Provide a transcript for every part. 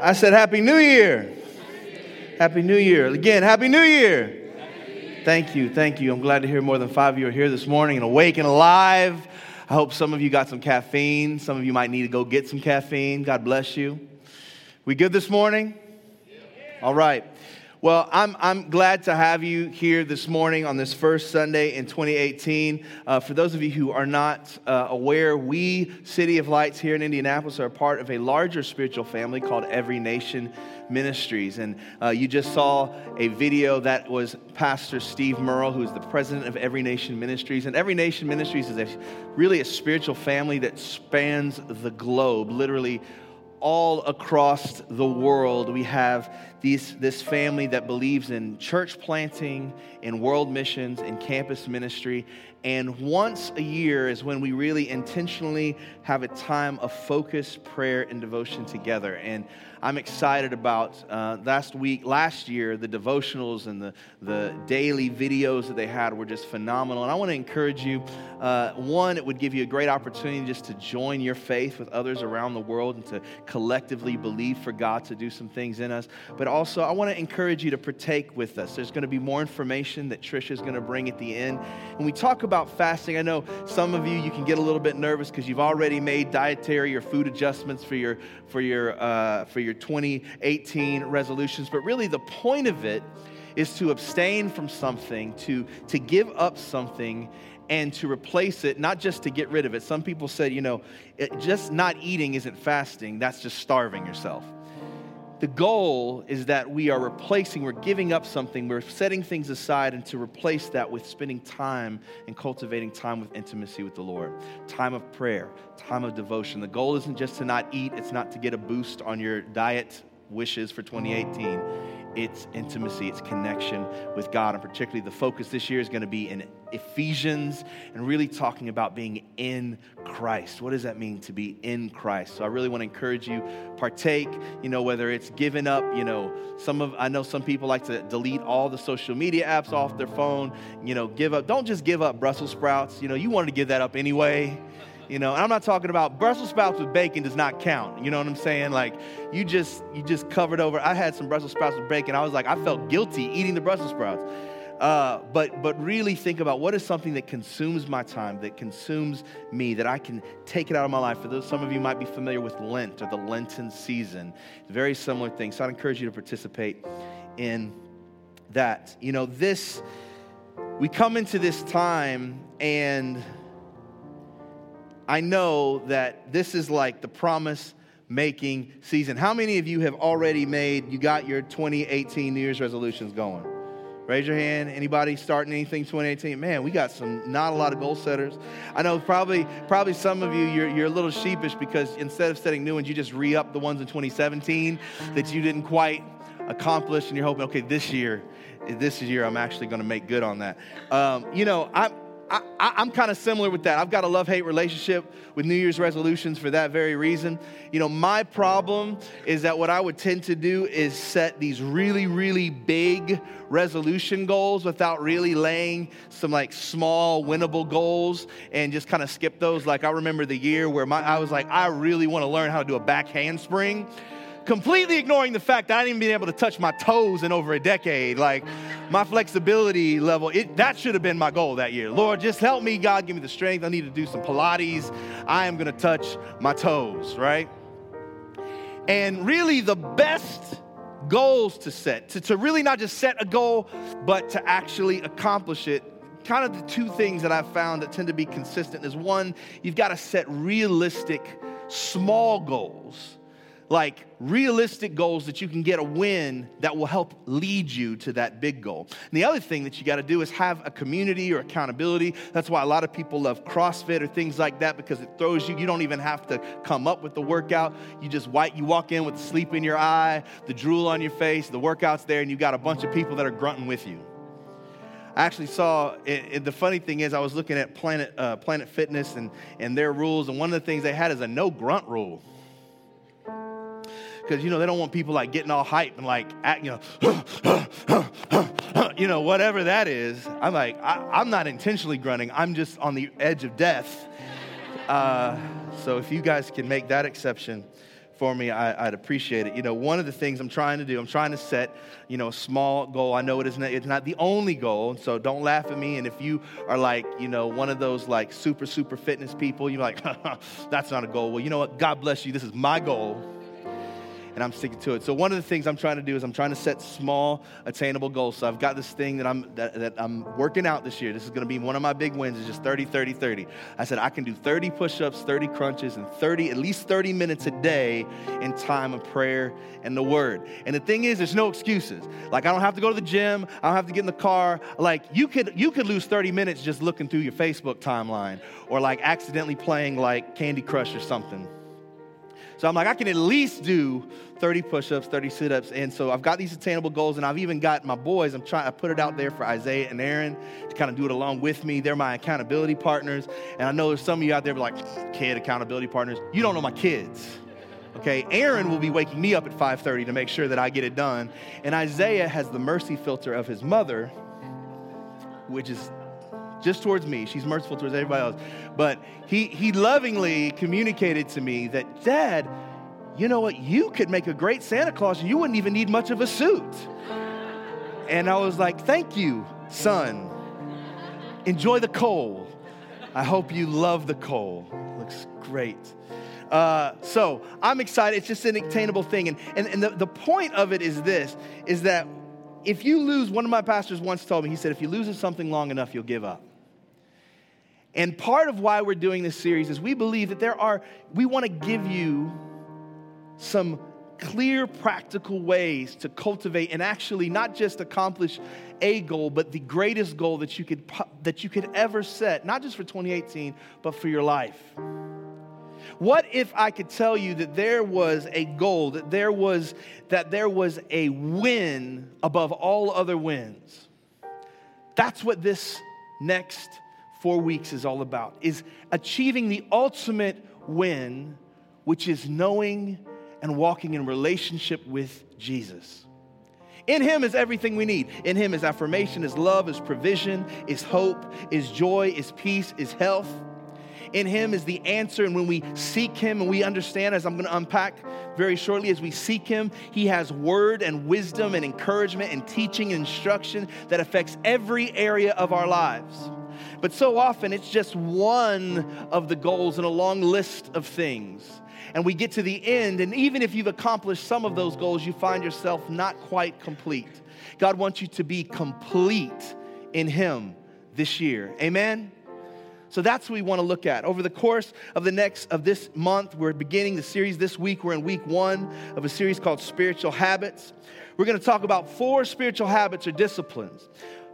I said Happy New Year. Happy New Year. Again, Happy New Year. Thank you, thank you. I'm glad to hear more than five of you are here this morning and awake and alive. I hope some of you got some caffeine. Some of you might need to go get some caffeine. God bless you. We good this morning? All right. Well, I'm, I'm glad to have you here this morning on this first Sunday in 2018. Uh, for those of you who are not uh, aware, we, City of Lights here in Indianapolis, are part of a larger spiritual family called Every Nation Ministries. And uh, you just saw a video that was Pastor Steve Murrell, who is the president of Every Nation Ministries. And Every Nation Ministries is a, really a spiritual family that spans the globe, literally all across the world, we have these, this family that believes in church planting, in world missions, in campus ministry. And once a year is when we really intentionally have a time of focus, prayer, and devotion together. And I'm excited about uh, last week, last year, the devotionals and the, the daily videos that they had were just phenomenal. And I want to encourage you uh, one, it would give you a great opportunity just to join your faith with others around the world and to collectively believe for God to do some things in us. But also, I want to encourage you to partake with us. There's going to be more information that Tricia is going to bring at the end. When we talk about fasting, I know some of you, you can get a little bit nervous because you've already made dietary or food adjustments for your, for your, uh, for your your 2018 resolutions, but really the point of it is to abstain from something, to, to give up something, and to replace it, not just to get rid of it. Some people said, you know, it, just not eating isn't fasting, that's just starving yourself. The goal is that we are replacing, we're giving up something, we're setting things aside, and to replace that with spending time and cultivating time with intimacy with the Lord. Time of prayer, time of devotion. The goal isn't just to not eat, it's not to get a boost on your diet wishes for 2018 it's intimacy, it's connection with God. And particularly the focus this year is going to be in Ephesians and really talking about being in Christ. What does that mean to be in Christ? So I really want to encourage you partake, you know, whether it's giving up, you know, some of I know some people like to delete all the social media apps off their phone, you know, give up. Don't just give up Brussels sprouts. You know, you wanted to give that up anyway you know and i'm not talking about brussels sprouts with bacon does not count you know what i'm saying? Like you just you just covered over i had some brussels sprouts with bacon i was like i felt guilty eating the brussels sprouts. Uh, but but really think about what is something that consumes my time that consumes me that i can take it out of my life. For those some of you might be familiar with lent or the lenten season very similar thing. So i'd encourage you to participate in that. You know this we come into this time and I know that this is like the promise making season. How many of you have already made, you got your 2018 New Year's resolutions going? Raise your hand. Anybody starting anything 2018? Man, we got some not a lot of goal setters. I know probably probably some of you you're, you're a little sheepish because instead of setting new ones, you just re-up the ones in 2017 that you didn't quite accomplish, and you're hoping, okay, this year, this year I'm actually going to make good on that. Um, you know, I I, am kind of similar with that. I've got a love hate relationship with New Year's resolutions for that very reason. You know, my problem is that what I would tend to do is set these really, really big resolution goals without really laying some like small, winnable goals and just kind of skip those. Like, I remember the year where my, I was like, I really want to learn how to do a back handspring completely ignoring the fact that I didn't even been able to touch my toes in over a decade. Like my flexibility level, it, that should have been my goal that year. Lord, just help me, God, give me the strength. I need to do some Pilates. I am going to touch my toes, right? And really, the best goals to set, to, to really not just set a goal, but to actually accomplish it kind of the two things that I've found that tend to be consistent is one, you've got to set realistic, small goals like realistic goals that you can get a win that will help lead you to that big goal. And the other thing that you got to do is have a community or accountability. That's why a lot of people love CrossFit or things like that because it throws you. You don't even have to come up with the workout. You just white, you walk in with the sleep in your eye, the drool on your face, the workout's there, and you got a bunch of people that are grunting with you. I actually saw it, it, the funny thing is I was looking at Planet uh, Planet Fitness and and their rules, and one of the things they had is a no grunt rule because you know they don't want people like getting all hype and like you know, you know whatever that is. I'm like I, am not intentionally grunting. I'm just on the edge of death. Uh, so if you guys can make that exception for me, I, would appreciate it. You know, one of the things I'm trying to do, I'm trying to set, you know, a small goal. I know it isn't, it's not the only goal, so don't laugh at me. And if you are like, you know, one of those like super, super fitness people, you're like, that's not a goal. Well, you know what? God bless you. This is my goal and I'm sticking to it. So one of the things I'm trying to do is I'm trying to set small, attainable goals. So I've got this thing that I'm that, that I'm working out this year. This is going to be one of my big wins. Is just 30, 30, 30. I said I can do 30 push-ups, 30 crunches, and 30 at least 30 minutes a day in time of prayer and the Word. And the thing is, there's no excuses. Like I don't have to go to the gym. I don't have to get in the car. Like you could you could lose 30 minutes just looking through your Facebook timeline or like accidentally playing like Candy Crush or something. So I'm like, I can at least do 30 push-ups, 30 sit-ups. And so I've got these attainable goals, and I've even got my boys. I'm trying. I put it out there for Isaiah and Aaron to kind of do it along with me. They're my accountability partners. And I know there's some of you out there like, kid accountability partners. You don't know my kids. Okay, Aaron will be waking me up at 5:30 to make sure that I get it done. And Isaiah has the mercy filter of his mother, which is just towards me. She's merciful towards everybody else. But he, he lovingly communicated to me that, Dad, you know what? You could make a great Santa Claus and you wouldn't even need much of a suit. And I was like, Thank you, son. Enjoy the coal. I hope you love the coal. Looks great. Uh, so I'm excited. It's just an attainable thing. And, and, and the, the point of it is this is that if you lose, one of my pastors once told me, he said, if you lose something long enough, you'll give up. And part of why we're doing this series is we believe that there are, we want to give you some clear, practical ways to cultivate and actually not just accomplish a goal, but the greatest goal that you could, that you could ever set, not just for 2018, but for your life. What if I could tell you that there was a goal, that there was, that there was a win above all other wins? That's what this next four weeks is all about, is achieving the ultimate win, which is knowing and walking in relationship with Jesus. In Him is everything we need. In Him is affirmation, is love, is provision, is hope, is joy, is peace, is health. In Him is the answer. And when we seek Him and we understand, as I'm going to unpack very shortly, as we seek Him, He has word and wisdom and encouragement and teaching and instruction that affects every area of our lives. But so often it's just one of the goals in a long list of things. And we get to the end, and even if you've accomplished some of those goals, you find yourself not quite complete. God wants you to be complete in Him this year. Amen? So that's what we want to look at. Over the course of the next of this month, we're beginning the series this week. We're in week one of a series called Spiritual Habits. We're going to talk about four spiritual habits or disciplines.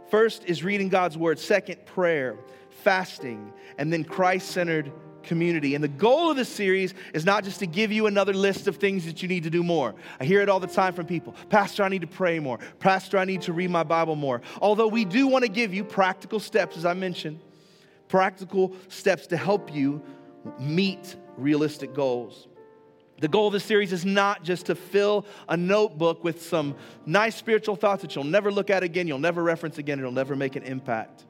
First is reading God's word, second, prayer, fasting, and then Christ centered community. And the goal of this series is not just to give you another list of things that you need to do more. I hear it all the time from people Pastor, I need to pray more. Pastor, I need to read my Bible more. Although we do want to give you practical steps, as I mentioned, practical steps to help you meet realistic goals. The goal of this series is not just to fill a notebook with some nice spiritual thoughts that you'll never look at again, you'll never reference again, it'll never make an impact.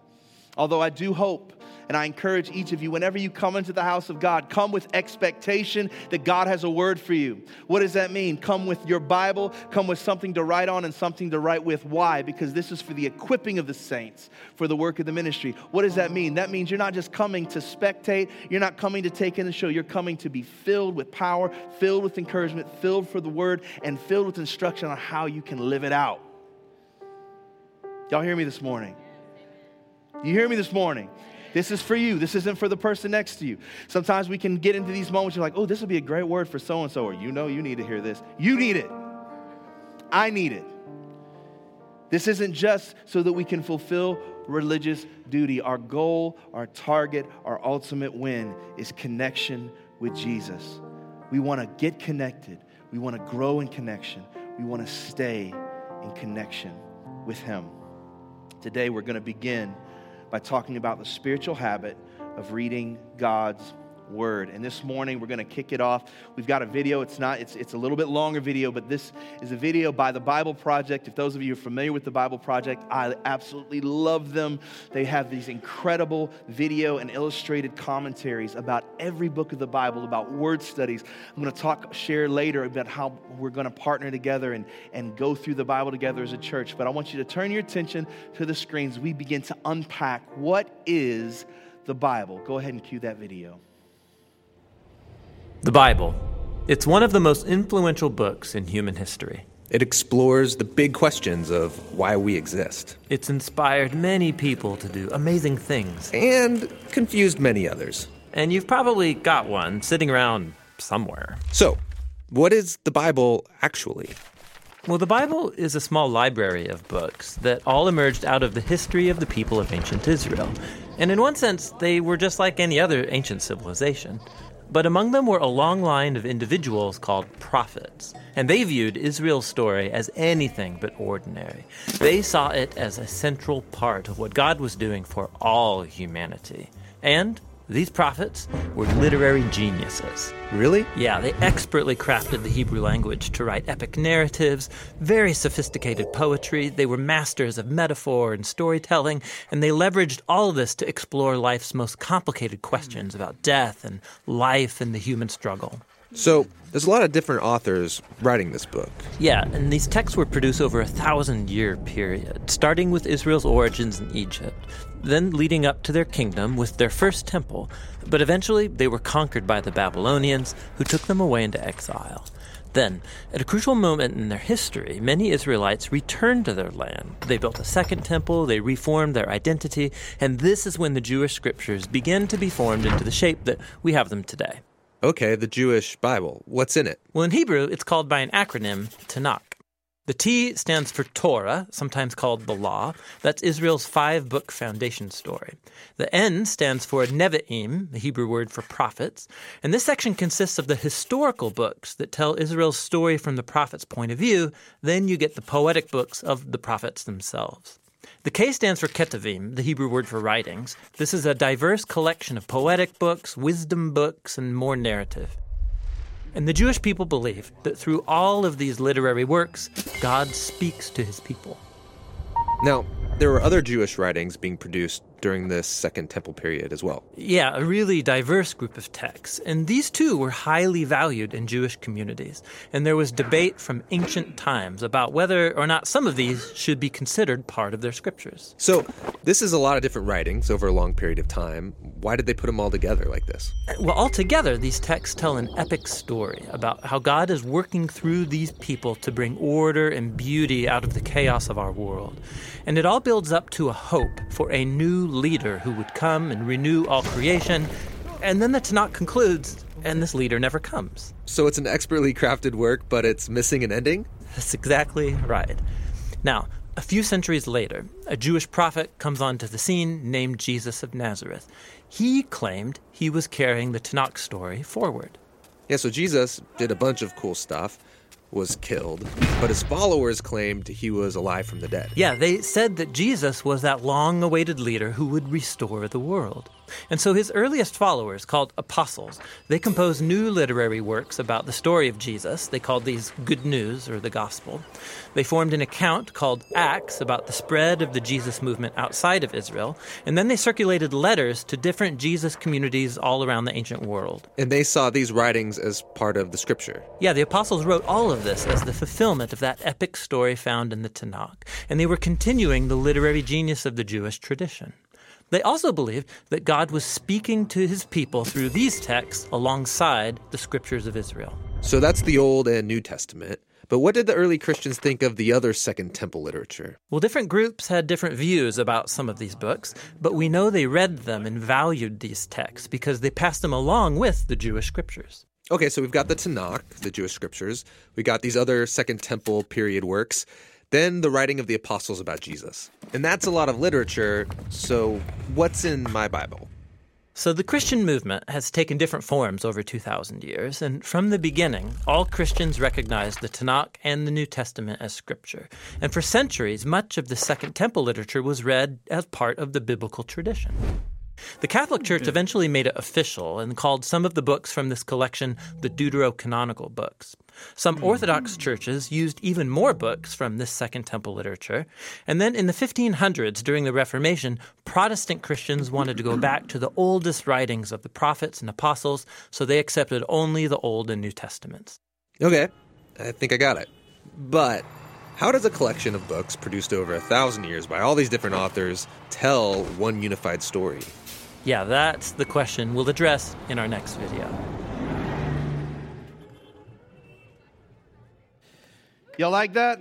Although I do hope and I encourage each of you, whenever you come into the house of God, come with expectation that God has a word for you. What does that mean? Come with your Bible, come with something to write on and something to write with. Why? Because this is for the equipping of the saints, for the work of the ministry. What does that mean? That means you're not just coming to spectate, you're not coming to take in the show, you're coming to be filled with power, filled with encouragement, filled for the word, and filled with instruction on how you can live it out. Y'all hear me this morning? You hear me this morning? This is for you. This isn't for the person next to you. Sometimes we can get into these moments, you're like, oh, this would be a great word for so and so, or you know you need to hear this. You need it. I need it. This isn't just so that we can fulfill religious duty. Our goal, our target, our ultimate win is connection with Jesus. We want to get connected. We want to grow in connection. We want to stay in connection with Him. Today, we're going to begin by talking about the spiritual habit of reading God's word. And this morning we're going to kick it off. We've got a video. It's not it's it's a little bit longer video, but this is a video by the Bible Project. If those of you are familiar with the Bible Project, I absolutely love them. They have these incredible video and illustrated commentaries about every book of the Bible, about word studies. I'm going to talk share later about how we're going to partner together and and go through the Bible together as a church. But I want you to turn your attention to the screens. We begin to unpack what is the Bible. Go ahead and cue that video. The Bible. It's one of the most influential books in human history. It explores the big questions of why we exist. It's inspired many people to do amazing things. And confused many others. And you've probably got one sitting around somewhere. So, what is the Bible actually? Well, the Bible is a small library of books that all emerged out of the history of the people of ancient Israel. And in one sense, they were just like any other ancient civilization. But among them were a long line of individuals called prophets, and they viewed Israel's story as anything but ordinary. They saw it as a central part of what God was doing for all humanity. And these prophets were literary geniuses. Really? Yeah, they expertly crafted the Hebrew language to write epic narratives, very sophisticated poetry. They were masters of metaphor and storytelling, and they leveraged all of this to explore life's most complicated questions about death and life and the human struggle. So, there's a lot of different authors writing this book. Yeah, and these texts were produced over a thousand year period, starting with Israel's origins in Egypt, then leading up to their kingdom with their first temple. But eventually, they were conquered by the Babylonians, who took them away into exile. Then, at a crucial moment in their history, many Israelites returned to their land. They built a second temple, they reformed their identity, and this is when the Jewish scriptures began to be formed into the shape that we have them today. Okay, the Jewish Bible. What's in it? Well, in Hebrew, it's called by an acronym, Tanakh. The T stands for Torah, sometimes called the Law. That's Israel's five book foundation story. The N stands for Nevi'im, the Hebrew word for prophets. And this section consists of the historical books that tell Israel's story from the prophet's point of view. Then you get the poetic books of the prophets themselves. The K stands for Ketuvim, the Hebrew word for writings. This is a diverse collection of poetic books, wisdom books, and more narrative. And the Jewish people believe that through all of these literary works, God speaks to his people. Now, there were other Jewish writings being produced during this Second Temple period as well. Yeah, a really diverse group of texts. And these too were highly valued in Jewish communities. And there was debate from ancient times about whether or not some of these should be considered part of their scriptures. So, this is a lot of different writings over a long period of time. Why did they put them all together like this? Well, altogether, these texts tell an epic story about how God is working through these people to bring order and beauty out of the chaos of our world. And it all builds up to a hope for a new leader who would come and renew all creation. And then the Tanakh concludes, and this leader never comes. So it's an expertly crafted work, but it's missing an ending? That's exactly right. Now, a few centuries later, a Jewish prophet comes onto the scene named Jesus of Nazareth. He claimed he was carrying the Tanakh story forward. Yeah, so Jesus did a bunch of cool stuff was killed, but his followers claimed he was alive from the dead. Yeah, they said that Jesus was that long awaited leader who would restore the world. And so his earliest followers, called apostles, they composed new literary works about the story of Jesus. They called these Good News or the Gospel. They formed an account called Acts about the spread of the Jesus movement outside of Israel. And then they circulated letters to different Jesus communities all around the ancient world. And they saw these writings as part of the scripture. Yeah, the apostles wrote all of this as the fulfillment of that epic story found in the Tanakh. And they were continuing the literary genius of the Jewish tradition. They also believed that God was speaking to his people through these texts alongside the scriptures of Israel. So that's the Old and New Testament. But what did the early Christians think of the other Second Temple literature? Well, different groups had different views about some of these books, but we know they read them and valued these texts because they passed them along with the Jewish scriptures. Okay, so we've got the Tanakh, the Jewish scriptures. We got these other Second Temple period works. Then the writing of the apostles about Jesus. And that's a lot of literature. So what's in my Bible? So the Christian movement has taken different forms over 2,000 years, and from the beginning, all Christians recognized the Tanakh and the New Testament as scripture. And for centuries, much of the Second Temple literature was read as part of the biblical tradition. The Catholic Church mm-hmm. eventually made it official and called some of the books from this collection the Deuterocanonical books. Some mm. Orthodox churches used even more books from this Second Temple literature. And then in the 1500s, during the Reformation, Protestant Christians wanted to go back to the oldest writings of the prophets and apostles, so they accepted only the Old and New Testaments. Okay, I think I got it. But how does a collection of books produced over a thousand years by all these different authors tell one unified story? Yeah, that's the question we'll address in our next video. Y'all like that?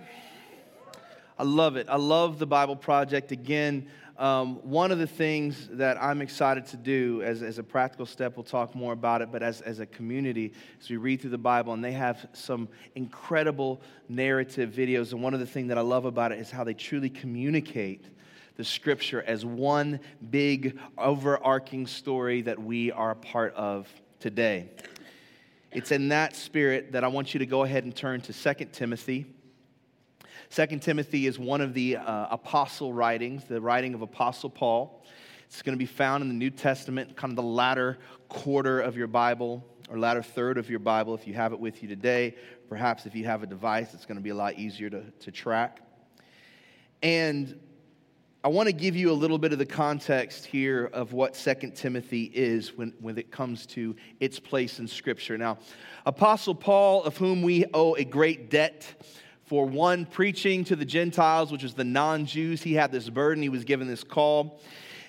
I love it. I love the Bible Project. Again, um, one of the things that I'm excited to do as, as a practical step, we'll talk more about it, but as, as a community, as we read through the Bible, and they have some incredible narrative videos. And one of the things that I love about it is how they truly communicate the scripture as one big overarching story that we are a part of today. It's in that spirit that I want you to go ahead and turn to 2 Timothy. 2 Timothy is one of the uh, apostle writings, the writing of Apostle Paul. It's going to be found in the New Testament, kind of the latter quarter of your Bible, or latter third of your Bible if you have it with you today. Perhaps if you have a device, it's going to be a lot easier to, to track. And I want to give you a little bit of the context here of what Second Timothy is when, when it comes to its place in Scripture. Now, Apostle Paul, of whom we owe a great debt for one, preaching to the Gentiles, which is the non Jews, he had this burden, he was given this call.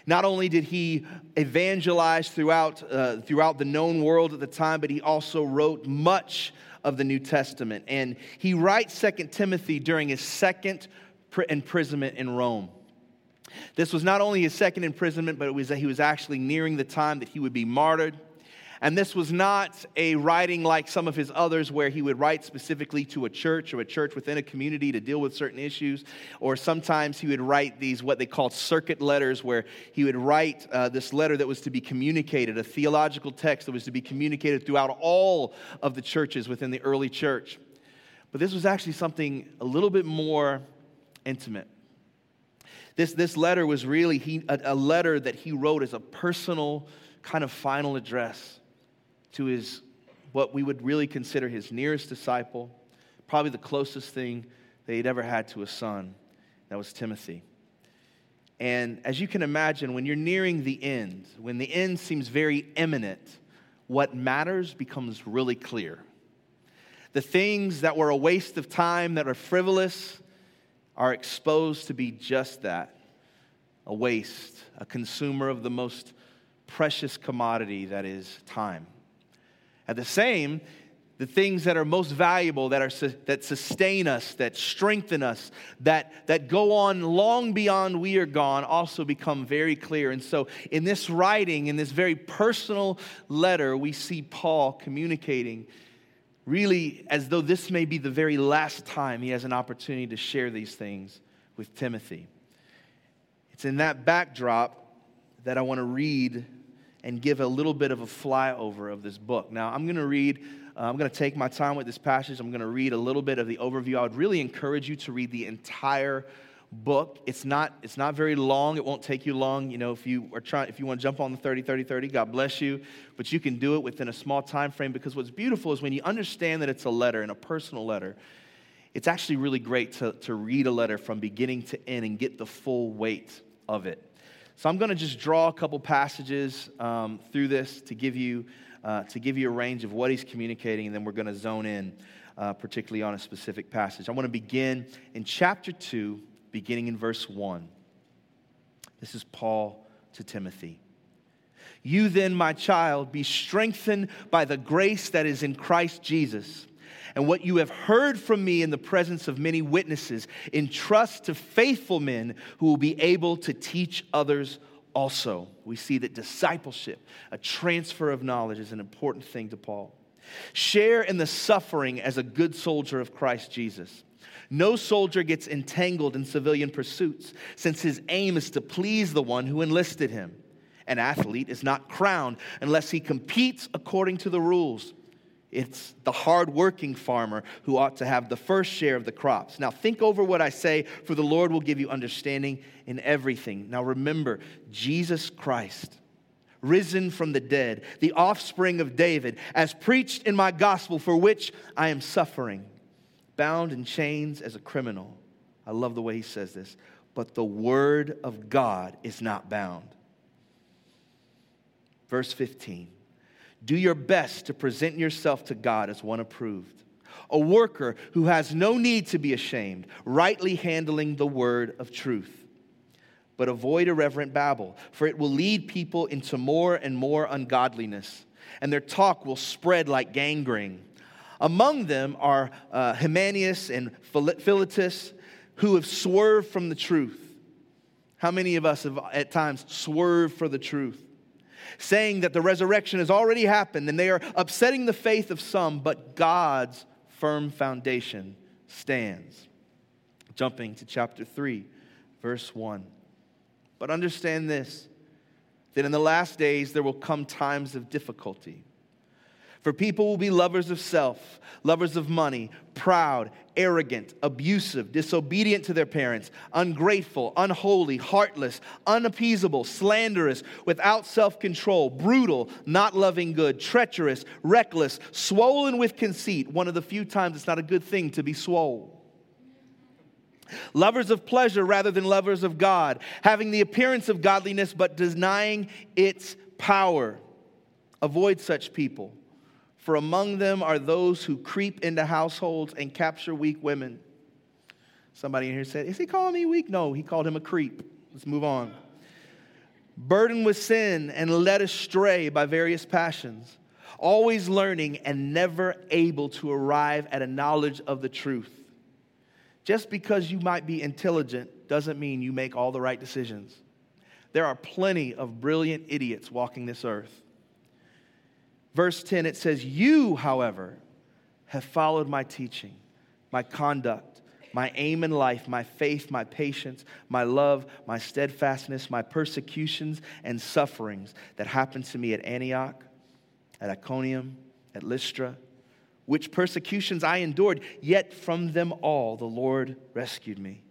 Not only did he evangelize throughout, uh, throughout the known world at the time, but he also wrote much of the New Testament. And he writes Second Timothy during his second imprisonment in Rome. This was not only his second imprisonment, but it was that he was actually nearing the time that he would be martyred. And this was not a writing like some of his others where he would write specifically to a church or a church within a community to deal with certain issues. Or sometimes he would write these, what they called circuit letters, where he would write uh, this letter that was to be communicated, a theological text that was to be communicated throughout all of the churches within the early church. But this was actually something a little bit more intimate. This, this letter was really he, a, a letter that he wrote as a personal kind of final address to his, what we would really consider his nearest disciple, probably the closest thing that he'd ever had to a son. That was Timothy. And as you can imagine, when you're nearing the end, when the end seems very imminent, what matters becomes really clear. The things that were a waste of time, that are frivolous, are exposed to be just that a waste, a consumer of the most precious commodity that is time. At the same, the things that are most valuable, that, are, that sustain us, that strengthen us, that, that go on long beyond we are gone, also become very clear. And so, in this writing, in this very personal letter, we see Paul communicating really as though this may be the very last time he has an opportunity to share these things with Timothy. It's in that backdrop that I want to read and give a little bit of a flyover of this book. Now, I'm going to read, uh, I'm going to take my time with this passage. I'm going to read a little bit of the overview. I would really encourage you to read the entire book. It's not, it's not very long. It won't take you long. You know, if you are trying, if you want to jump on the 30, 30, 30, God bless you. But you can do it within a small time frame because what's beautiful is when you understand that it's a letter and a personal letter, it's actually really great to, to read a letter from beginning to end and get the full weight of it. So I'm going to just draw a couple passages um, through this to give you uh, to give you a range of what he's communicating, and then we're going to zone in, uh, particularly on a specific passage. I want to begin in chapter two, beginning in verse 1. This is Paul to Timothy. You then, my child, be strengthened by the grace that is in Christ Jesus. And what you have heard from me in the presence of many witnesses, entrust to faithful men who will be able to teach others also. We see that discipleship, a transfer of knowledge, is an important thing to Paul. Share in the suffering as a good soldier of Christ Jesus. No soldier gets entangled in civilian pursuits, since his aim is to please the one who enlisted him. An athlete is not crowned unless he competes according to the rules. It's the hardworking farmer who ought to have the first share of the crops. Now, think over what I say, for the Lord will give you understanding in everything. Now, remember, Jesus Christ, risen from the dead, the offspring of David, as preached in my gospel, for which I am suffering, bound in chains as a criminal. I love the way he says this. But the word of God is not bound. Verse 15 Do your best to present yourself to God as one approved, a worker who has no need to be ashamed, rightly handling the word of truth. But avoid irreverent babble, for it will lead people into more and more ungodliness, and their talk will spread like gangrene. Among them are uh, Hymenaeus and Philetus, who have swerved from the truth. How many of us have at times swerved for the truth? saying that the resurrection has already happened and they are upsetting the faith of some, but God's firm foundation stands. Jumping to chapter 3, verse 1. But understand this that in the last days there will come times of difficulty. For people will be lovers of self, lovers of money, proud, arrogant, abusive, disobedient to their parents, ungrateful, unholy, heartless, unappeasable, slanderous, without self control, brutal, not loving good, treacherous, reckless, swollen with conceit. One of the few times it's not a good thing to be swole. Lovers of pleasure rather than lovers of God, having the appearance of godliness but denying its power. Avoid such people for among them are those who creep into households and capture weak women. Somebody in here said, Is he calling me weak? No, he called him a creep. Let's move on. Burdened with sin and led astray by various passions, always learning and never able to arrive at a knowledge of the truth. Just because you might be intelligent doesn't mean you make all the right decisions. There are plenty of brilliant idiots walking this earth. Verse 10, it says, You, however, have followed my teaching, my conduct, my aim in life, my faith, my patience, my love, my steadfastness, my persecutions and sufferings that happened to me at Antioch, at Iconium, at Lystra, which persecutions I endured, yet from them all the Lord rescued me.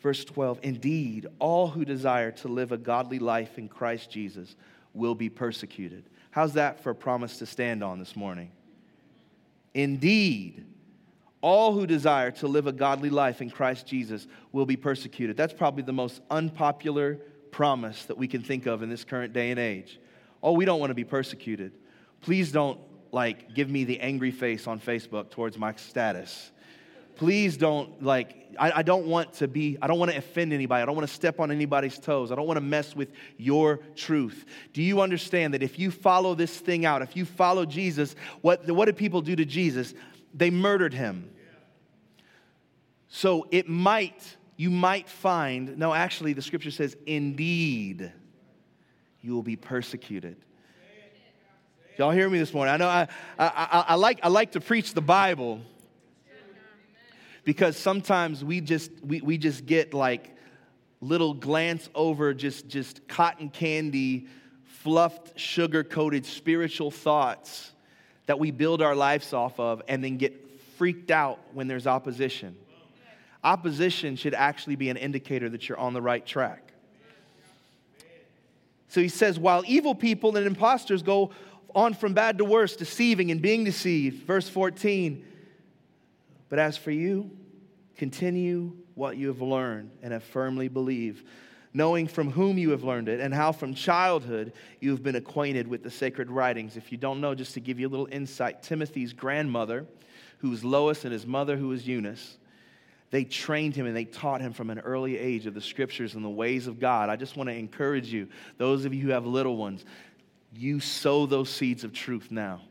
Verse 12 Indeed, all who desire to live a godly life in Christ Jesus will be persecuted. How's that for a promise to stand on this morning? Indeed, all who desire to live a godly life in Christ Jesus will be persecuted. That's probably the most unpopular promise that we can think of in this current day and age. Oh, we don't want to be persecuted. Please don't like give me the angry face on Facebook towards my status please don't like I, I, don't want to be i don't want to offend anybody. I don't want to step on anybody's toes. I don't want to mess with your truth. Do you understand that if you follow this thing out if you follow jesus what, what did people do to jesus? They murdered him. So it might you might find no actually the scripture says indeed you will be persecuted. Y'all hear me this morning? I know I, I, I, I like, I like to preach the bible because sometimes we just we, we just get like little glance over just just cotton candy fluffed sugar coated spiritual thoughts that we build our lives off of and then get freaked out when there's opposition. Opposition should actually be an indicator that you're on the right track. So he says while evil people and impostors go on from bad to worse deceiving and being deceived. Verse 14 but as for you, continue what you have learned and have firmly believed, knowing from whom you have learned it and how from childhood you have been acquainted with the sacred writings. If you don't know, just to give you a little insight, Timothy's grandmother, who was Lois, and his mother, who was Eunice, they trained him and they taught him from an early age of the scriptures and the ways of God. I just want to encourage you, those of you who have little ones, you sow those seeds of truth now.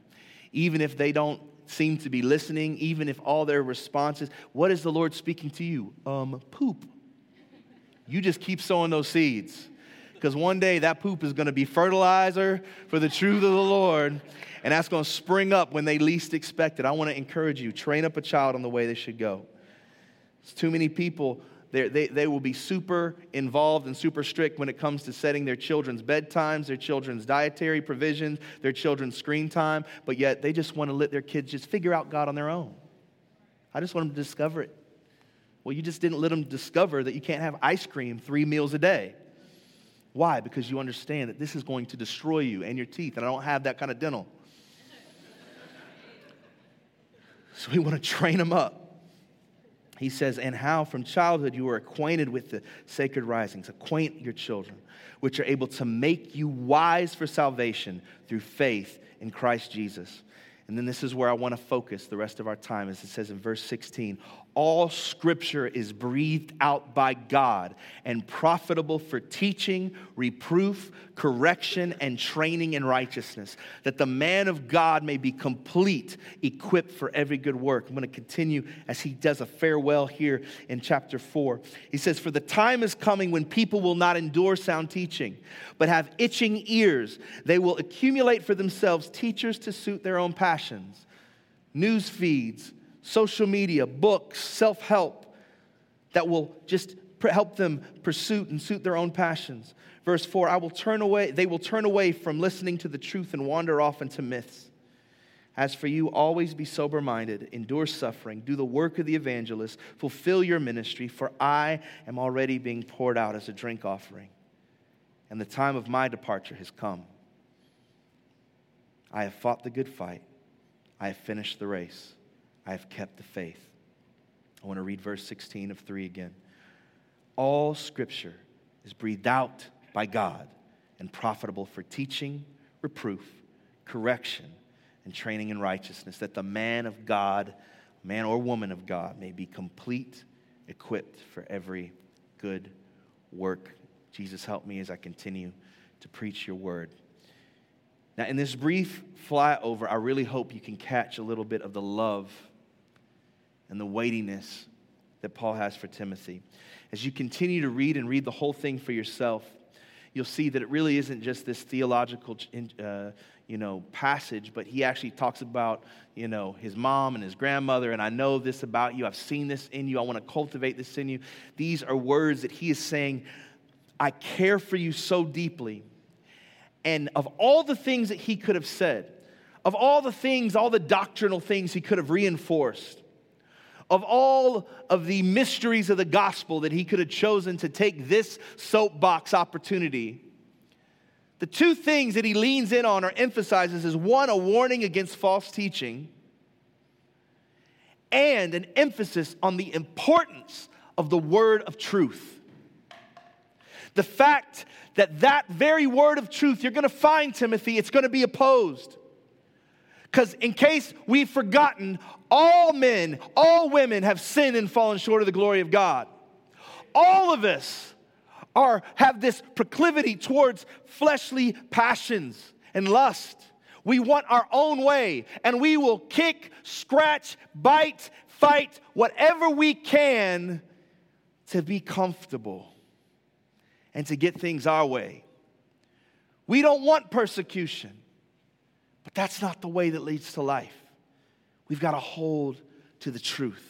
Even if they don't seem to be listening, even if all their responses, what is the Lord speaking to you? Um, poop. You just keep sowing those seeds. Because one day that poop is going to be fertilizer for the truth of the Lord, and that's going to spring up when they least expect it. I want to encourage you train up a child on the way they should go. It's too many people they, they will be super involved and super strict when it comes to setting their children's bedtimes, their children's dietary provisions, their children's screen time, but yet they just want to let their kids just figure out God on their own. I just want them to discover it. Well, you just didn't let them discover that you can't have ice cream three meals a day. Why? Because you understand that this is going to destroy you and your teeth, and I don't have that kind of dental. So we want to train them up he says, and how from childhood you were acquainted with the sacred risings. Acquaint your children, which are able to make you wise for salvation through faith in Christ Jesus. And then this is where I want to focus the rest of our time, as it says in verse 16 all scripture is breathed out by God and profitable for teaching, reproof, correction, and training in righteousness, that the man of God may be complete, equipped for every good work. I'm going to continue as he does a farewell here in chapter 4. He says, For the time is coming when people will not endure sound teaching, but have itching ears. They will accumulate for themselves teachers to suit their own passions, news feeds social media, books, self help that will just help them pursue and suit their own passions. Verse 4 I will turn away, they will turn away from listening to the truth and wander off into myths. As for you, always be sober minded, endure suffering, do the work of the evangelist, fulfill your ministry, for I am already being poured out as a drink offering, and the time of my departure has come. I have fought the good fight, I have finished the race. I have kept the faith. I want to read verse 16 of 3 again. All scripture is breathed out by God and profitable for teaching, reproof, correction, and training in righteousness, that the man of God, man or woman of God, may be complete, equipped for every good work. Jesus, help me as I continue to preach your word. Now, in this brief flyover, I really hope you can catch a little bit of the love and the weightiness that Paul has for Timothy. As you continue to read and read the whole thing for yourself, you'll see that it really isn't just this theological uh, you know, passage, but he actually talks about, you know, his mom and his grandmother, and I know this about you. I've seen this in you. I want to cultivate this in you. These are words that he is saying, I care for you so deeply. And of all the things that he could have said, of all the things, all the doctrinal things he could have reinforced, of all of the mysteries of the gospel that he could have chosen to take this soapbox opportunity, the two things that he leans in on or emphasizes is one, a warning against false teaching, and an emphasis on the importance of the word of truth. The fact that that very word of truth, you're going to find, Timothy, it's going to be opposed. Because, in case we've forgotten, all men, all women have sinned and fallen short of the glory of God. All of us are, have this proclivity towards fleshly passions and lust. We want our own way, and we will kick, scratch, bite, fight, whatever we can to be comfortable and to get things our way. We don't want persecution. But that's not the way that leads to life. We've got to hold to the truth.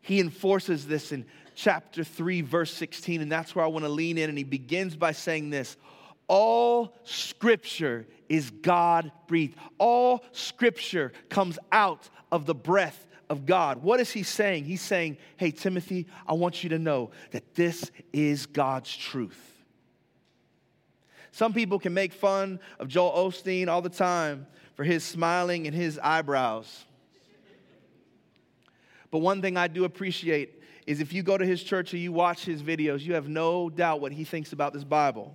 He enforces this in chapter 3, verse 16, and that's where I want to lean in. And he begins by saying this All scripture is God breathed, all scripture comes out of the breath of God. What is he saying? He's saying, Hey, Timothy, I want you to know that this is God's truth. Some people can make fun of Joel Osteen all the time for his smiling and his eyebrows. But one thing I do appreciate is if you go to his church or you watch his videos, you have no doubt what he thinks about this Bible.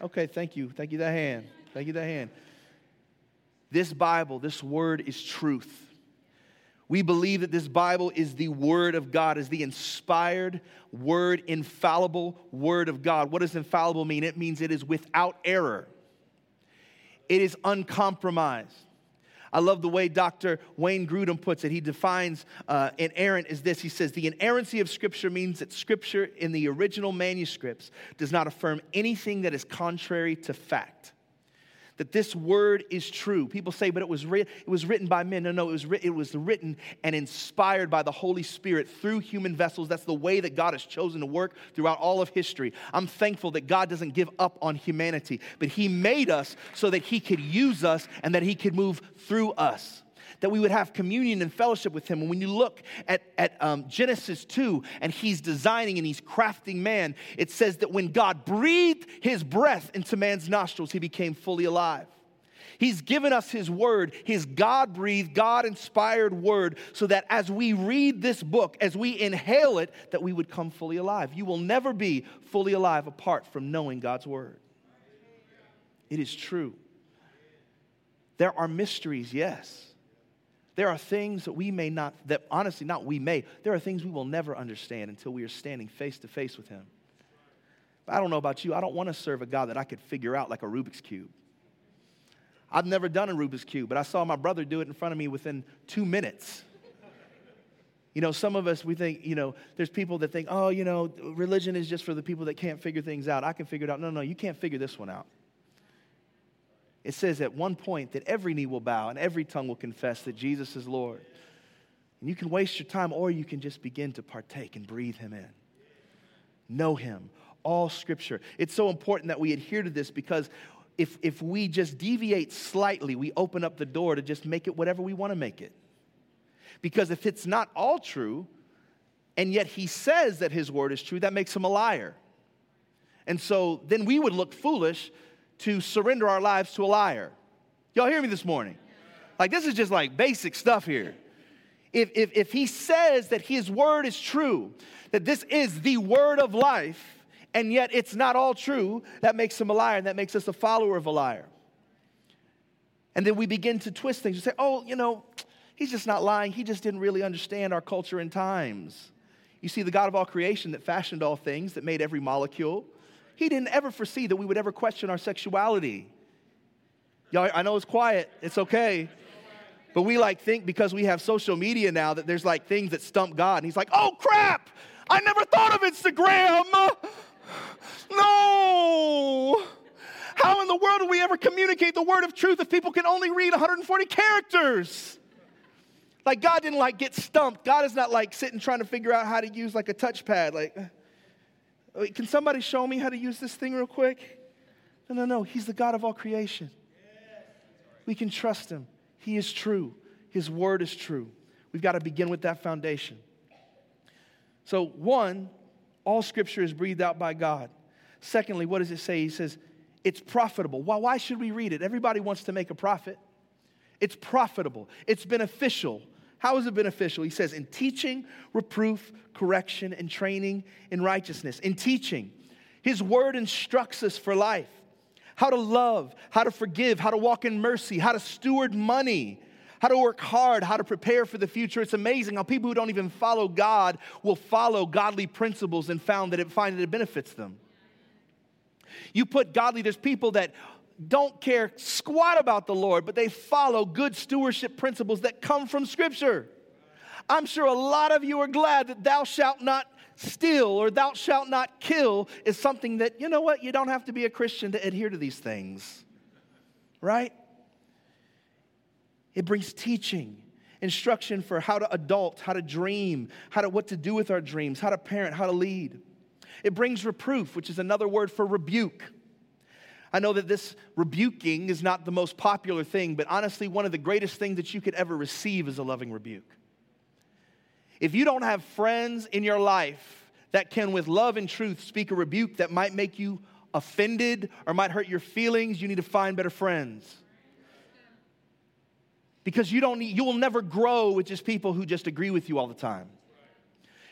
Okay, thank you. Thank you, that hand. Thank you, that hand. This Bible, this word is truth. We believe that this Bible is the Word of God, is the inspired Word, infallible Word of God. What does infallible mean? It means it is without error, it is uncompromised. I love the way Dr. Wayne Grudem puts it. He defines uh, inerrant as this. He says, The inerrancy of Scripture means that Scripture in the original manuscripts does not affirm anything that is contrary to fact that this word is true. People say, but it was, it was written by men. No, no, it was, ri- it was written and inspired by the Holy Spirit through human vessels. That's the way that God has chosen to work throughout all of history. I'm thankful that God doesn't give up on humanity, but He made us so that He could use us and that He could move through us that we would have communion and fellowship with him. And when you look at, at um, Genesis 2 and he's designing and he's crafting man, it says that when God breathed his breath into man's nostrils, he became fully alive. He's given us His word, His God breathed, God inspired word, so that as we read this book, as we inhale it, that we would come fully alive. You will never be fully alive apart from knowing God's word. It is true. There are mysteries, yes. There are things that we may not, that honestly, not we may, there are things we will never understand until we are standing face to face with Him. But I don't know about you, I don't want to serve a God that I could figure out like a Rubik's Cube. I've never done a Rubik's Cube, but I saw my brother do it in front of me within two minutes. You know, some of us, we think, you know, there's people that think, oh, you know, religion is just for the people that can't figure things out. I can figure it out. No, no, you can't figure this one out it says at one point that every knee will bow and every tongue will confess that Jesus is Lord. And you can waste your time or you can just begin to partake and breathe Him in. Know Him. All Scripture. It's so important that we adhere to this because if, if we just deviate slightly, we open up the door to just make it whatever we want to make it. Because if it's not all true, and yet He says that His word is true, that makes Him a liar. And so then we would look foolish to surrender our lives to a liar. Y'all hear me this morning? Like, this is just like basic stuff here. If, if, if he says that his word is true, that this is the word of life, and yet it's not all true, that makes him a liar, and that makes us a follower of a liar. And then we begin to twist things and say, oh, you know, he's just not lying. He just didn't really understand our culture and times. You see, the God of all creation that fashioned all things, that made every molecule, he didn't ever foresee that we would ever question our sexuality. Y'all, I know it's quiet, it's okay. But we like think because we have social media now that there's like things that stump God. And He's like, oh crap, I never thought of Instagram. No. How in the world do we ever communicate the word of truth if people can only read 140 characters? Like God didn't like get stumped. God is not like sitting trying to figure out how to use like a touchpad. Like, can somebody show me how to use this thing real quick? No, no, no. He's the God of all creation. We can trust him. He is true. His word is true. We've got to begin with that foundation. So, one, all scripture is breathed out by God. Secondly, what does it say? He says, it's profitable. Well, why should we read it? Everybody wants to make a profit. It's profitable, it's beneficial. How is it beneficial? He says, in teaching, reproof, correction, and training in righteousness. In teaching, his word instructs us for life how to love, how to forgive, how to walk in mercy, how to steward money, how to work hard, how to prepare for the future. It's amazing how people who don't even follow God will follow godly principles and found that it find that it benefits them. You put godly, there's people that don't care squat about the Lord, but they follow good stewardship principles that come from Scripture. I'm sure a lot of you are glad that thou shalt not steal or thou shalt not kill is something that, you know what, you don't have to be a Christian to adhere to these things, right? It brings teaching, instruction for how to adult, how to dream, how to what to do with our dreams, how to parent, how to lead. It brings reproof, which is another word for rebuke. I know that this rebuking is not the most popular thing, but honestly, one of the greatest things that you could ever receive is a loving rebuke. If you don't have friends in your life that can, with love and truth, speak a rebuke that might make you offended or might hurt your feelings, you need to find better friends. Because you don't need, you will never grow with just people who just agree with you all the time.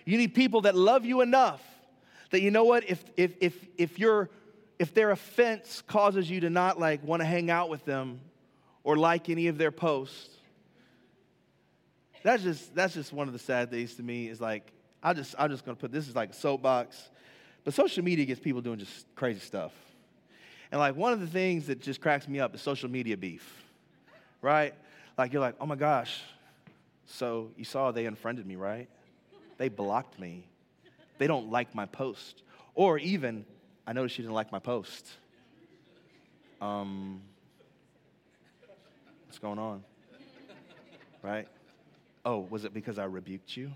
You need people that love you enough that you know what, if if if if you're if their offense causes you to not like want to hang out with them or like any of their posts, that's just that's just one of the sad things to me is like I just I'm just gonna put this is like a soapbox, but social media gets people doing just crazy stuff, and like one of the things that just cracks me up is social media beef, right? Like you're like, oh my gosh, so you saw they unfriended me, right? They blocked me. They don't like my post, or even I noticed you didn't like my post. Um, what's going on? Right? Oh, was it because I rebuked you?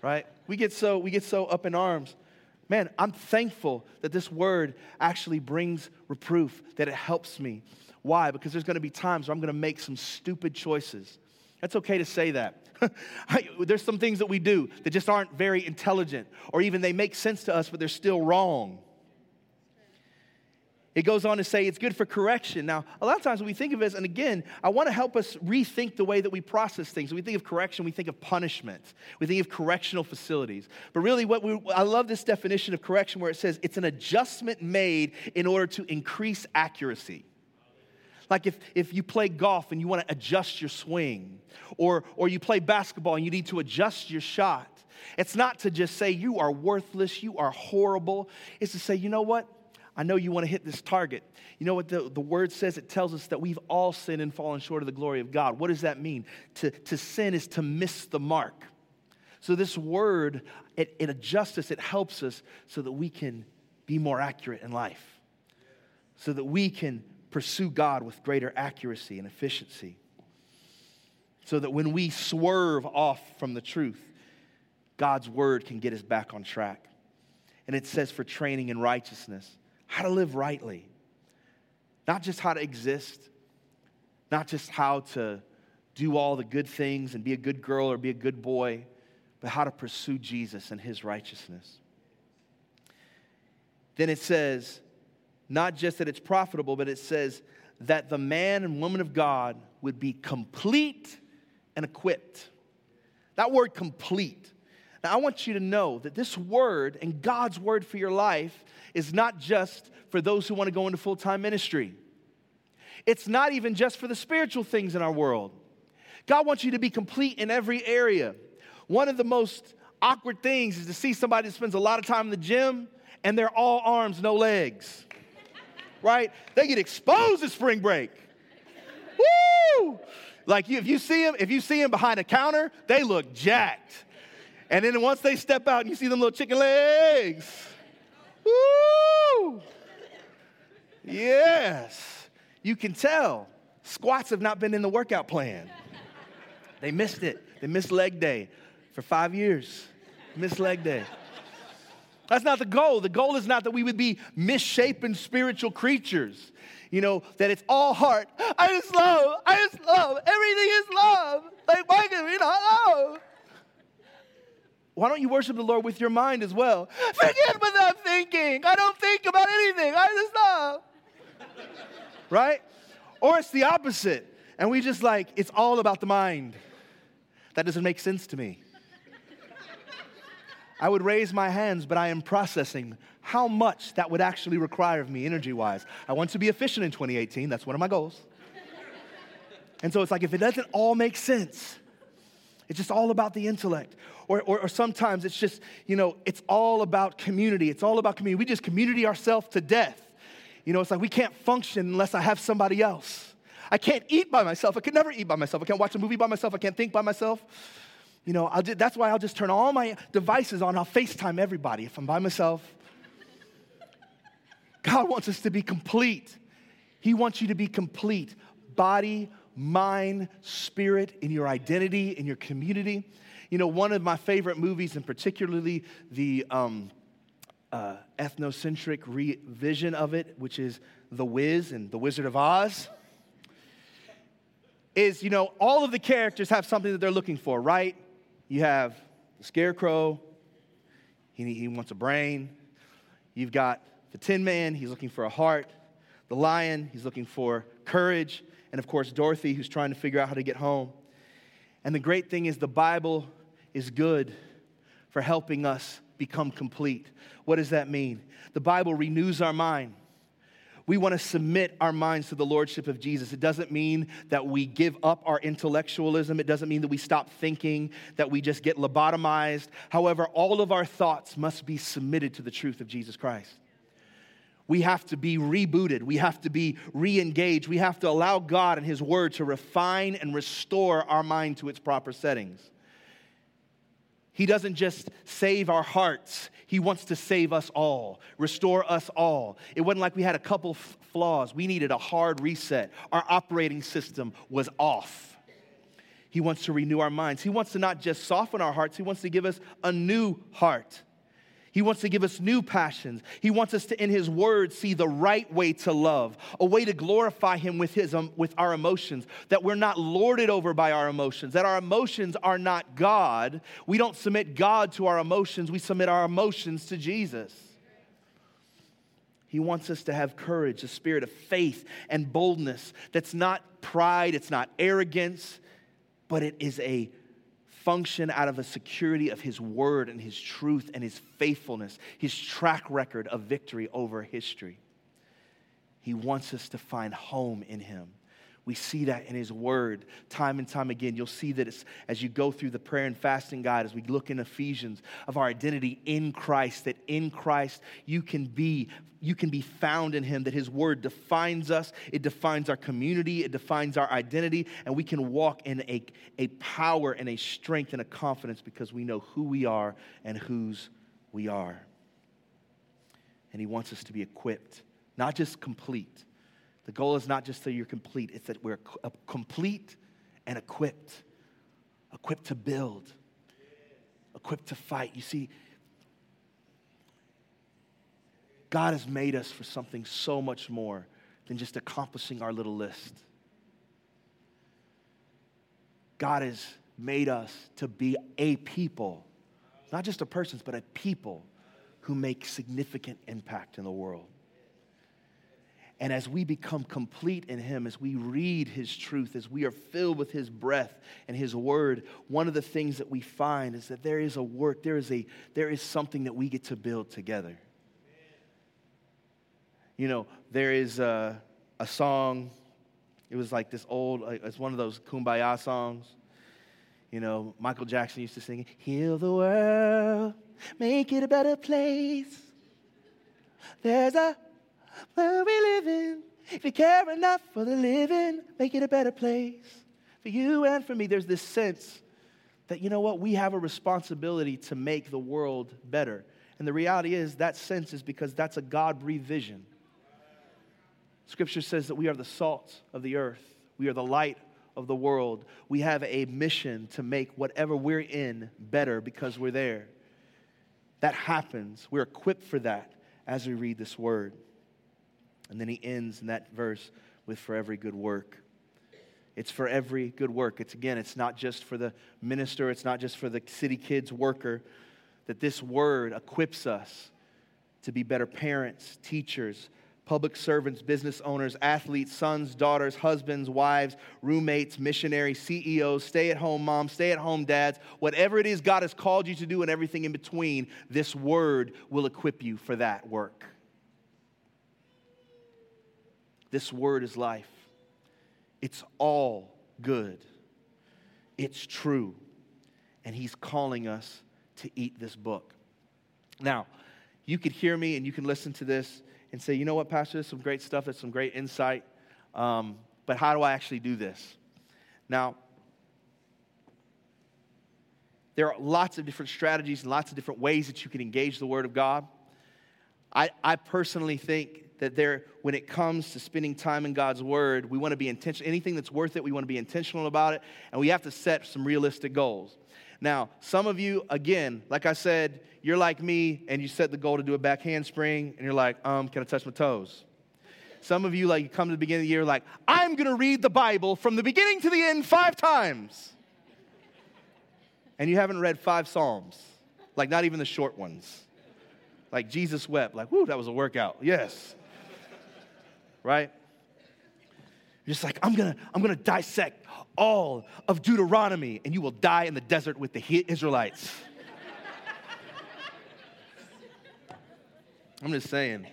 right? We get so we get so up in arms. Man, I'm thankful that this word actually brings reproof, that it helps me. Why? Because there's going to be times where I'm going to make some stupid choices. That's okay to say that. there's some things that we do that just aren't very intelligent, or even they make sense to us, but they're still wrong. It goes on to say it's good for correction. Now, a lot of times we think of it, and again, I want to help us rethink the way that we process things. When we think of correction, we think of punishment. We think of correctional facilities. But really, what we, I love this definition of correction where it says it's an adjustment made in order to increase accuracy. Like if, if you play golf and you want to adjust your swing, or, or you play basketball and you need to adjust your shot. It's not to just say you are worthless, you are horrible. It's to say, you know what? I know you want to hit this target. You know what the, the word says? It tells us that we've all sinned and fallen short of the glory of God. What does that mean? To, to sin is to miss the mark. So, this word, it, it adjusts us, it helps us so that we can be more accurate in life, so that we can pursue God with greater accuracy and efficiency, so that when we swerve off from the truth, God's word can get us back on track. And it says for training in righteousness how to live rightly, not just how to exist, not just how to do all the good things and be a good girl or be a good boy, but how to pursue Jesus and his righteousness. Then it says, not just that it's profitable, but it says that the man and woman of God would be complete and equipped. That word complete. Now, I want you to know that this word and God's word for your life is not just for those who want to go into full time ministry. It's not even just for the spiritual things in our world. God wants you to be complete in every area. One of the most awkward things is to see somebody that spends a lot of time in the gym and they're all arms, no legs. Right? They get exposed at spring break. Woo! Like if you see them, if you see them behind a counter, they look jacked. And then once they step out and you see them little chicken legs, Woo! Yes. You can tell squats have not been in the workout plan. They missed it. They missed leg day for five years. Missed leg day. That's not the goal. The goal is not that we would be misshapen spiritual creatures. You know, that it's all heart. I just love, I just love. Everything is love. Like, why can we not love? Why don't you worship the Lord with your mind as well? Forget I'm thinking. I don't think about anything. I just love. right? Or it's the opposite. And we just like, it's all about the mind. That doesn't make sense to me. I would raise my hands, but I am processing how much that would actually require of me energy wise. I want to be efficient in 2018. That's one of my goals. And so it's like, if it doesn't all make sense, it's just all about the intellect. Or, or, or, sometimes it's just, you know, it's all about community. It's all about community. We just community ourselves to death. You know, it's like we can't function unless I have somebody else. I can't eat by myself. I could never eat by myself. I can't watch a movie by myself. I can't think by myself. You know, I'll, that's why I'll just turn all my devices on. I'll FaceTime everybody if I'm by myself. God wants us to be complete. He wants you to be complete body, mind, spirit, in your identity, in your community. You know, one of my favorite movies, and particularly the um, uh, ethnocentric revision of it, which is The Wiz and The Wizard of Oz, is, you know, all of the characters have something that they're looking for, right? You have the scarecrow, he, he wants a brain. You've got the Tin Man, he's looking for a heart. The lion, he's looking for courage and of course, Dorothy, who's trying to figure out how to get home. And the great thing is, the Bible is good for helping us become complete. What does that mean? The Bible renews our mind. We want to submit our minds to the Lordship of Jesus. It doesn't mean that we give up our intellectualism. It doesn't mean that we stop thinking, that we just get lobotomized. However, all of our thoughts must be submitted to the truth of Jesus Christ. We have to be rebooted. We have to be re engaged. We have to allow God and His Word to refine and restore our mind to its proper settings. He doesn't just save our hearts, He wants to save us all, restore us all. It wasn't like we had a couple f- flaws. We needed a hard reset. Our operating system was off. He wants to renew our minds. He wants to not just soften our hearts, He wants to give us a new heart. He wants to give us new passions. He wants us to, in His Word, see the right way to love, a way to glorify Him with, his, um, with our emotions, that we're not lorded over by our emotions, that our emotions are not God. We don't submit God to our emotions, we submit our emotions to Jesus. He wants us to have courage, a spirit of faith and boldness that's not pride, it's not arrogance, but it is a function out of a security of His word and His truth and His faithfulness, His track record of victory over history. He wants us to find home in Him. We see that in His Word time and time again. You'll see that as you go through the prayer and fasting guide, as we look in Ephesians, of our identity in Christ, that in Christ you can be, you can be found in Him, that His Word defines us, it defines our community, it defines our identity, and we can walk in a, a power and a strength and a confidence because we know who we are and whose we are. And He wants us to be equipped, not just complete the goal is not just so you're complete, it's that we're complete and equipped. Equipped to build, equipped to fight. You see, God has made us for something so much more than just accomplishing our little list. God has made us to be a people, not just a person, but a people who make significant impact in the world. And as we become complete in Him, as we read His truth, as we are filled with His breath and His word, one of the things that we find is that there is a work, there is, a, there is something that we get to build together. You know, there is a, a song, it was like this old, it's one of those kumbaya songs. You know, Michael Jackson used to sing, Heal the world, make it a better place. There's a where we live in. If you care enough for the living, make it a better place for you and for me. There's this sense that, you know what, we have a responsibility to make the world better. And the reality is, that sense is because that's a God breathed vision. Scripture says that we are the salt of the earth, we are the light of the world. We have a mission to make whatever we're in better because we're there. That happens. We're equipped for that as we read this word. And then he ends in that verse with for every good work. It's for every good work. It's again, it's not just for the minister, it's not just for the city kids worker, that this word equips us to be better parents, teachers, public servants, business owners, athletes, sons, daughters, husbands, wives, roommates, missionaries, CEOs, stay at home moms, stay at home dads, whatever it is God has called you to do and everything in between, this word will equip you for that work. This word is life. It's all good. It's true. And he's calling us to eat this book. Now, you could hear me and you can listen to this and say, you know what, Pastor, there's some great stuff, there's some great insight, um, but how do I actually do this? Now, there are lots of different strategies and lots of different ways that you can engage the Word of God. I, I personally think that there, when it comes to spending time in God's Word, we want to be intentional. Anything that's worth it, we want to be intentional about it, and we have to set some realistic goals. Now, some of you, again, like I said, you're like me, and you set the goal to do a back handspring, and you're like, um, can I touch my toes? Some of you, like, you come to the beginning of the year, like, I'm going to read the Bible from the beginning to the end five times. And you haven't read five Psalms, like, not even the short ones. Like, Jesus wept, like, whoo, that was a workout. Yes right? You're just like, I'm gonna, I'm gonna dissect all of Deuteronomy, and you will die in the desert with the Israelites. I'm just saying.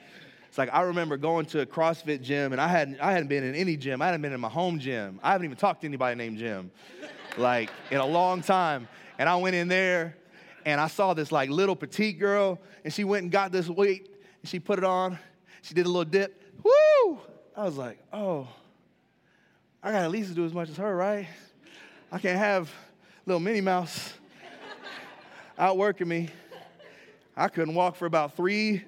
It's like I remember going to a CrossFit gym and I hadn't, I hadn't been in any gym. I hadn't been in my home gym. I haven't even talked to anybody named Jim, like in a long time. And I went in there and I saw this like little petite girl and she went and got this weight and she put it on. She did a little dip. Woo! I was like, oh, I got at least do as much as her, right? I can't have little Minnie Mouse outworking me. I couldn't walk for about three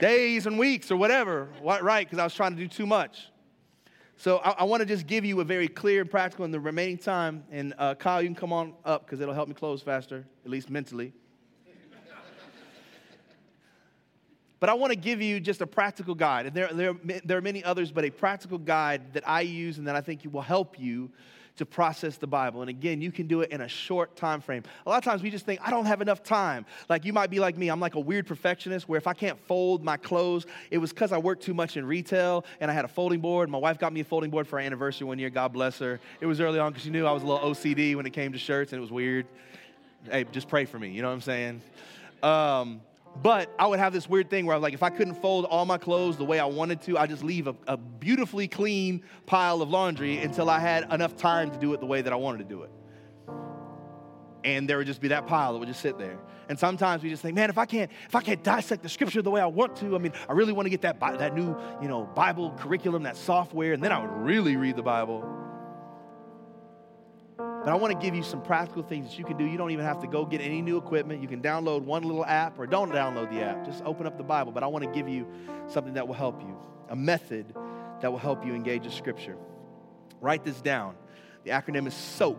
days and weeks or whatever, right? Because I was trying to do too much. So I, I want to just give you a very clear and practical in the remaining time. And uh, Kyle, you can come on up because it'll help me close faster, at least mentally. But I want to give you just a practical guide. And there, there, there are many others, but a practical guide that I use and that I think will help you to process the Bible. And again, you can do it in a short time frame. A lot of times we just think, I don't have enough time. Like you might be like me, I'm like a weird perfectionist where if I can't fold my clothes, it was because I worked too much in retail and I had a folding board. My wife got me a folding board for our anniversary one year. God bless her. It was early on because she knew I was a little OCD when it came to shirts and it was weird. Hey, just pray for me. You know what I'm saying? Um, but I would have this weird thing where I was like, if I couldn't fold all my clothes the way I wanted to, I just leave a, a, beautifully clean pile of laundry until I had enough time to do it the way that I wanted to do it. And there would just be that pile that would just sit there. And sometimes we just think, man, if I can't, if I can't dissect the scripture the way I want to, I mean, I really want to get that that new, you know, Bible curriculum, that software, and then I would really read the Bible. But I want to give you some practical things that you can do. You don't even have to go get any new equipment. You can download one little app or don't download the app. Just open up the Bible. But I want to give you something that will help you, a method that will help you engage the scripture. Write this down. The acronym is SOAP.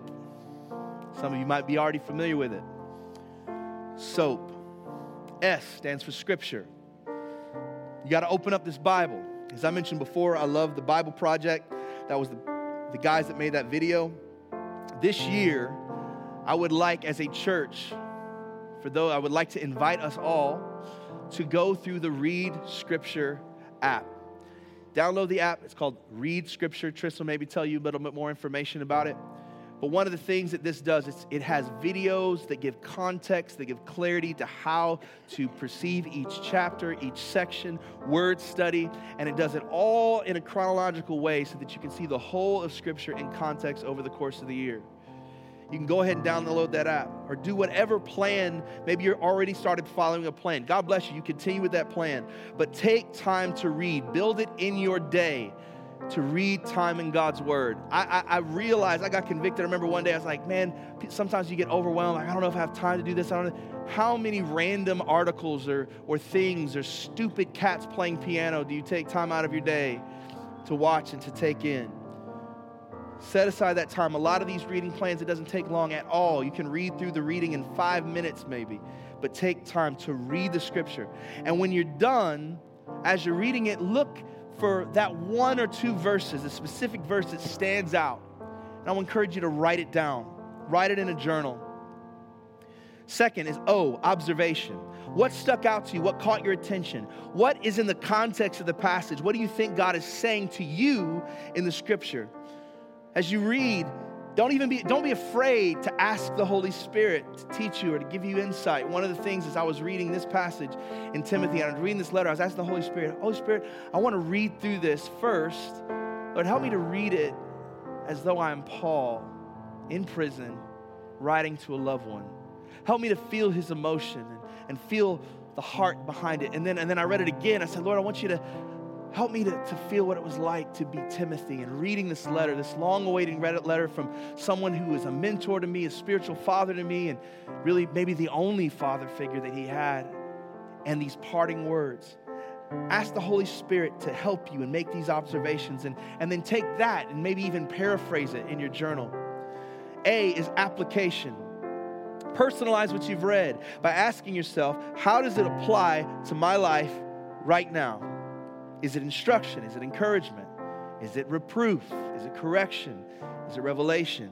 Some of you might be already familiar with it. SOAP. S stands for scripture. You got to open up this Bible. As I mentioned before, I love the Bible Project. That was the, the guys that made that video this year, I would like as a church, for though I would like to invite us all to go through the Read Scripture app. Download the app. It's called Read Scripture. Tris will maybe tell you a little bit more information about it. But one of the things that this does is it has videos that give context, that give clarity to how to perceive each chapter, each section, word study, and it does it all in a chronological way so that you can see the whole of Scripture in context over the course of the year. You can go ahead and download that app or do whatever plan. Maybe you're already started following a plan. God bless you. You continue with that plan. But take time to read, build it in your day to read time in God's Word. I, I, I, realized I got convicted. I remember one day I was like, man, sometimes you get overwhelmed. Like, I don't know if I have time to do this. I don't know. How many random articles or, or things or stupid cats playing piano do you take time out of your day to watch and to take in? Set aside that time. A lot of these reading plans, it doesn't take long at all. You can read through the reading in five minutes, maybe, but take time to read the scripture. And when you're done, as you're reading it, look for that one or two verses, a specific verse that stands out. And I will encourage you to write it down, write it in a journal. Second is O, observation. What stuck out to you? What caught your attention? What is in the context of the passage? What do you think God is saying to you in the scripture? As you read, don't even be don't be afraid to ask the Holy Spirit to teach you or to give you insight. One of the things as I was reading this passage in Timothy and I was reading this letter, I was asking the Holy Spirit, Holy Spirit, I want to read through this first. Lord, help me to read it as though I'm Paul in prison writing to a loved one. Help me to feel his emotion and, and feel the heart behind it. And then, and then I read it again. I said, Lord, I want you to Help me to, to feel what it was like to be Timothy and reading this letter, this long awaiting Reddit letter from someone who is a mentor to me, a spiritual father to me, and really maybe the only father figure that he had. And these parting words. Ask the Holy Spirit to help you and make these observations, and, and then take that and maybe even paraphrase it in your journal. A is application. Personalize what you've read by asking yourself, how does it apply to my life right now? Is it instruction? Is it encouragement? Is it reproof? Is it correction? Is it revelation?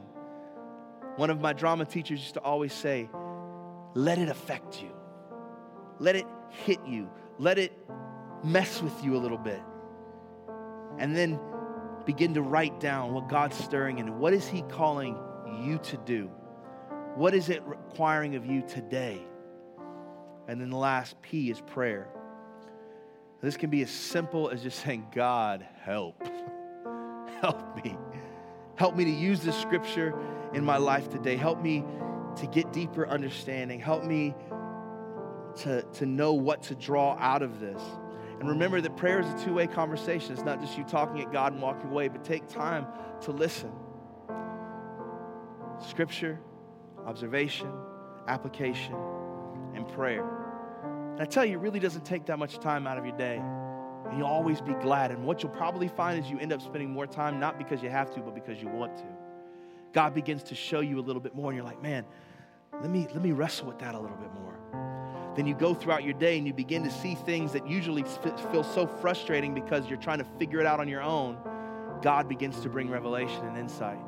One of my drama teachers used to always say, let it affect you. Let it hit you. Let it mess with you a little bit. And then begin to write down what God's stirring in. What is He calling you to do? What is it requiring of you today? And then the last P is prayer. This can be as simple as just saying, God, help. help me. Help me to use this scripture in my life today. Help me to get deeper understanding. Help me to, to know what to draw out of this. And remember that prayer is a two way conversation. It's not just you talking at God and walking away, but take time to listen. Scripture, observation, application, and prayer. And I tell you, it really doesn't take that much time out of your day. And you'll always be glad. And what you'll probably find is you end up spending more time, not because you have to, but because you want to. God begins to show you a little bit more, and you're like, man, let me, let me wrestle with that a little bit more. Then you go throughout your day and you begin to see things that usually feel so frustrating because you're trying to figure it out on your own. God begins to bring revelation and insight.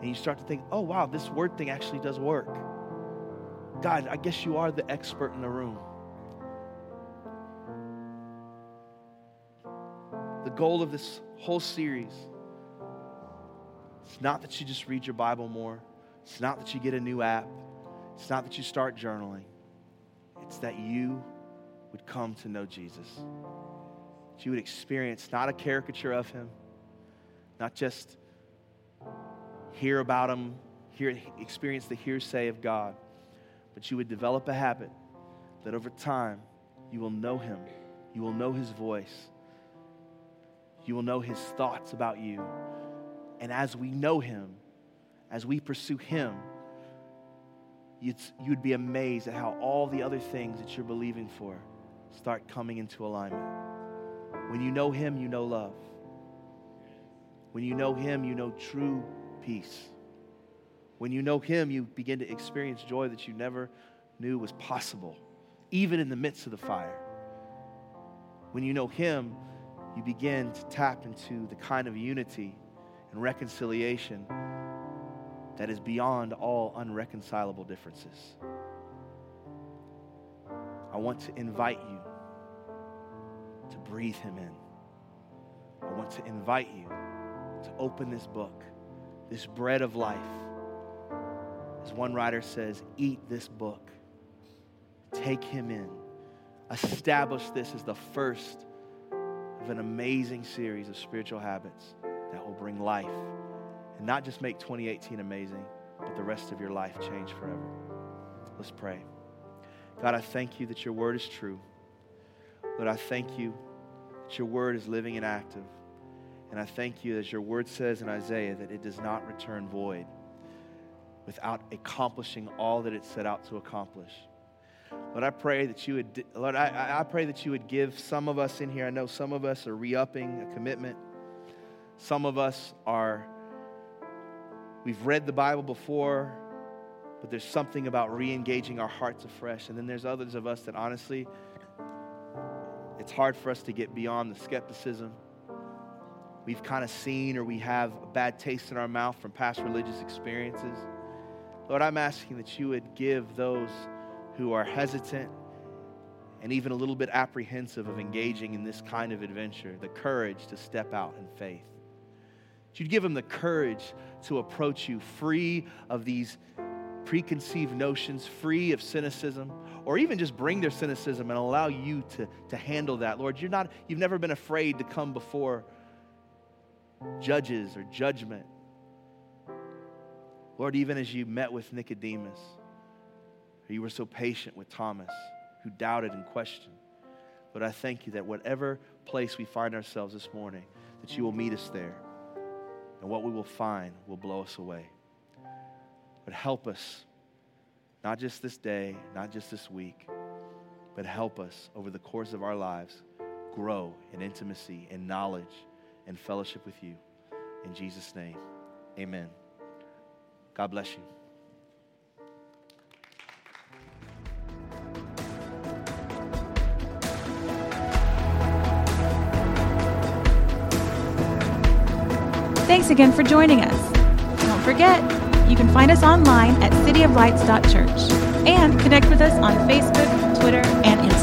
And you start to think, oh, wow, this word thing actually does work. God, I guess you are the expert in the room. The goal of this whole series it's not that you just read your Bible more. It's not that you get a new app. It's not that you start journaling. It's that you would come to know Jesus. That you would experience not a caricature of him, not just hear about him, hear, experience the hearsay of God, but you would develop a habit that over time you will know him, you will know his voice, you will know his thoughts about you. And as we know him, as we pursue him, you'd, be amazed at how all the other things that you're believing for start coming into alignment. When you know him, you know love. When you know him, you know true peace. When you know him, you begin to experience joy that you never knew was possible, even in the midst of the fire. When you know him, you begin to tap into the kind of unity and reconciliation that is beyond all unreconcilable differences. I want to invite you to breathe him in. I want to invite you to open this book, this bread of life. As one writer says, eat this book, take him in, establish this as the first of an amazing series of spiritual habits that will bring life and not just make 2018 amazing, but the rest of your life change forever. Let's pray. God, I thank you that your word is true. Lord, I thank you that your word is living and active. And I thank you, as your word says in Isaiah, that it does not return void without accomplishing all that it set out to accomplish. Lord, I pray that you would, Lord, I, I pray that you would give some of us in here. I know some of us are re upping a commitment. Some of us are, we've read the Bible before, but there's something about re engaging our hearts afresh. And then there's others of us that honestly, it's hard for us to get beyond the skepticism. We've kind of seen or we have a bad taste in our mouth from past religious experiences. Lord, I'm asking that you would give those who are hesitant and even a little bit apprehensive of engaging in this kind of adventure the courage to step out in faith. You'd give them the courage to approach you free of these preconceived notions, free of cynicism, or even just bring their cynicism and allow you to, to handle that. Lord, you're not, you've never been afraid to come before judges or judgment. Lord, even as you met with Nicodemus, you were so patient with Thomas, who doubted and questioned. But I thank you that whatever place we find ourselves this morning, that you will meet us there and what we will find will blow us away. But help us, not just this day, not just this week, but help us over the course of our lives grow in intimacy and knowledge and fellowship with you. In Jesus' name, amen. God bless you. Thanks again for joining us. Don't forget, you can find us online at cityoflights.church and connect with us on Facebook, Twitter, and Instagram.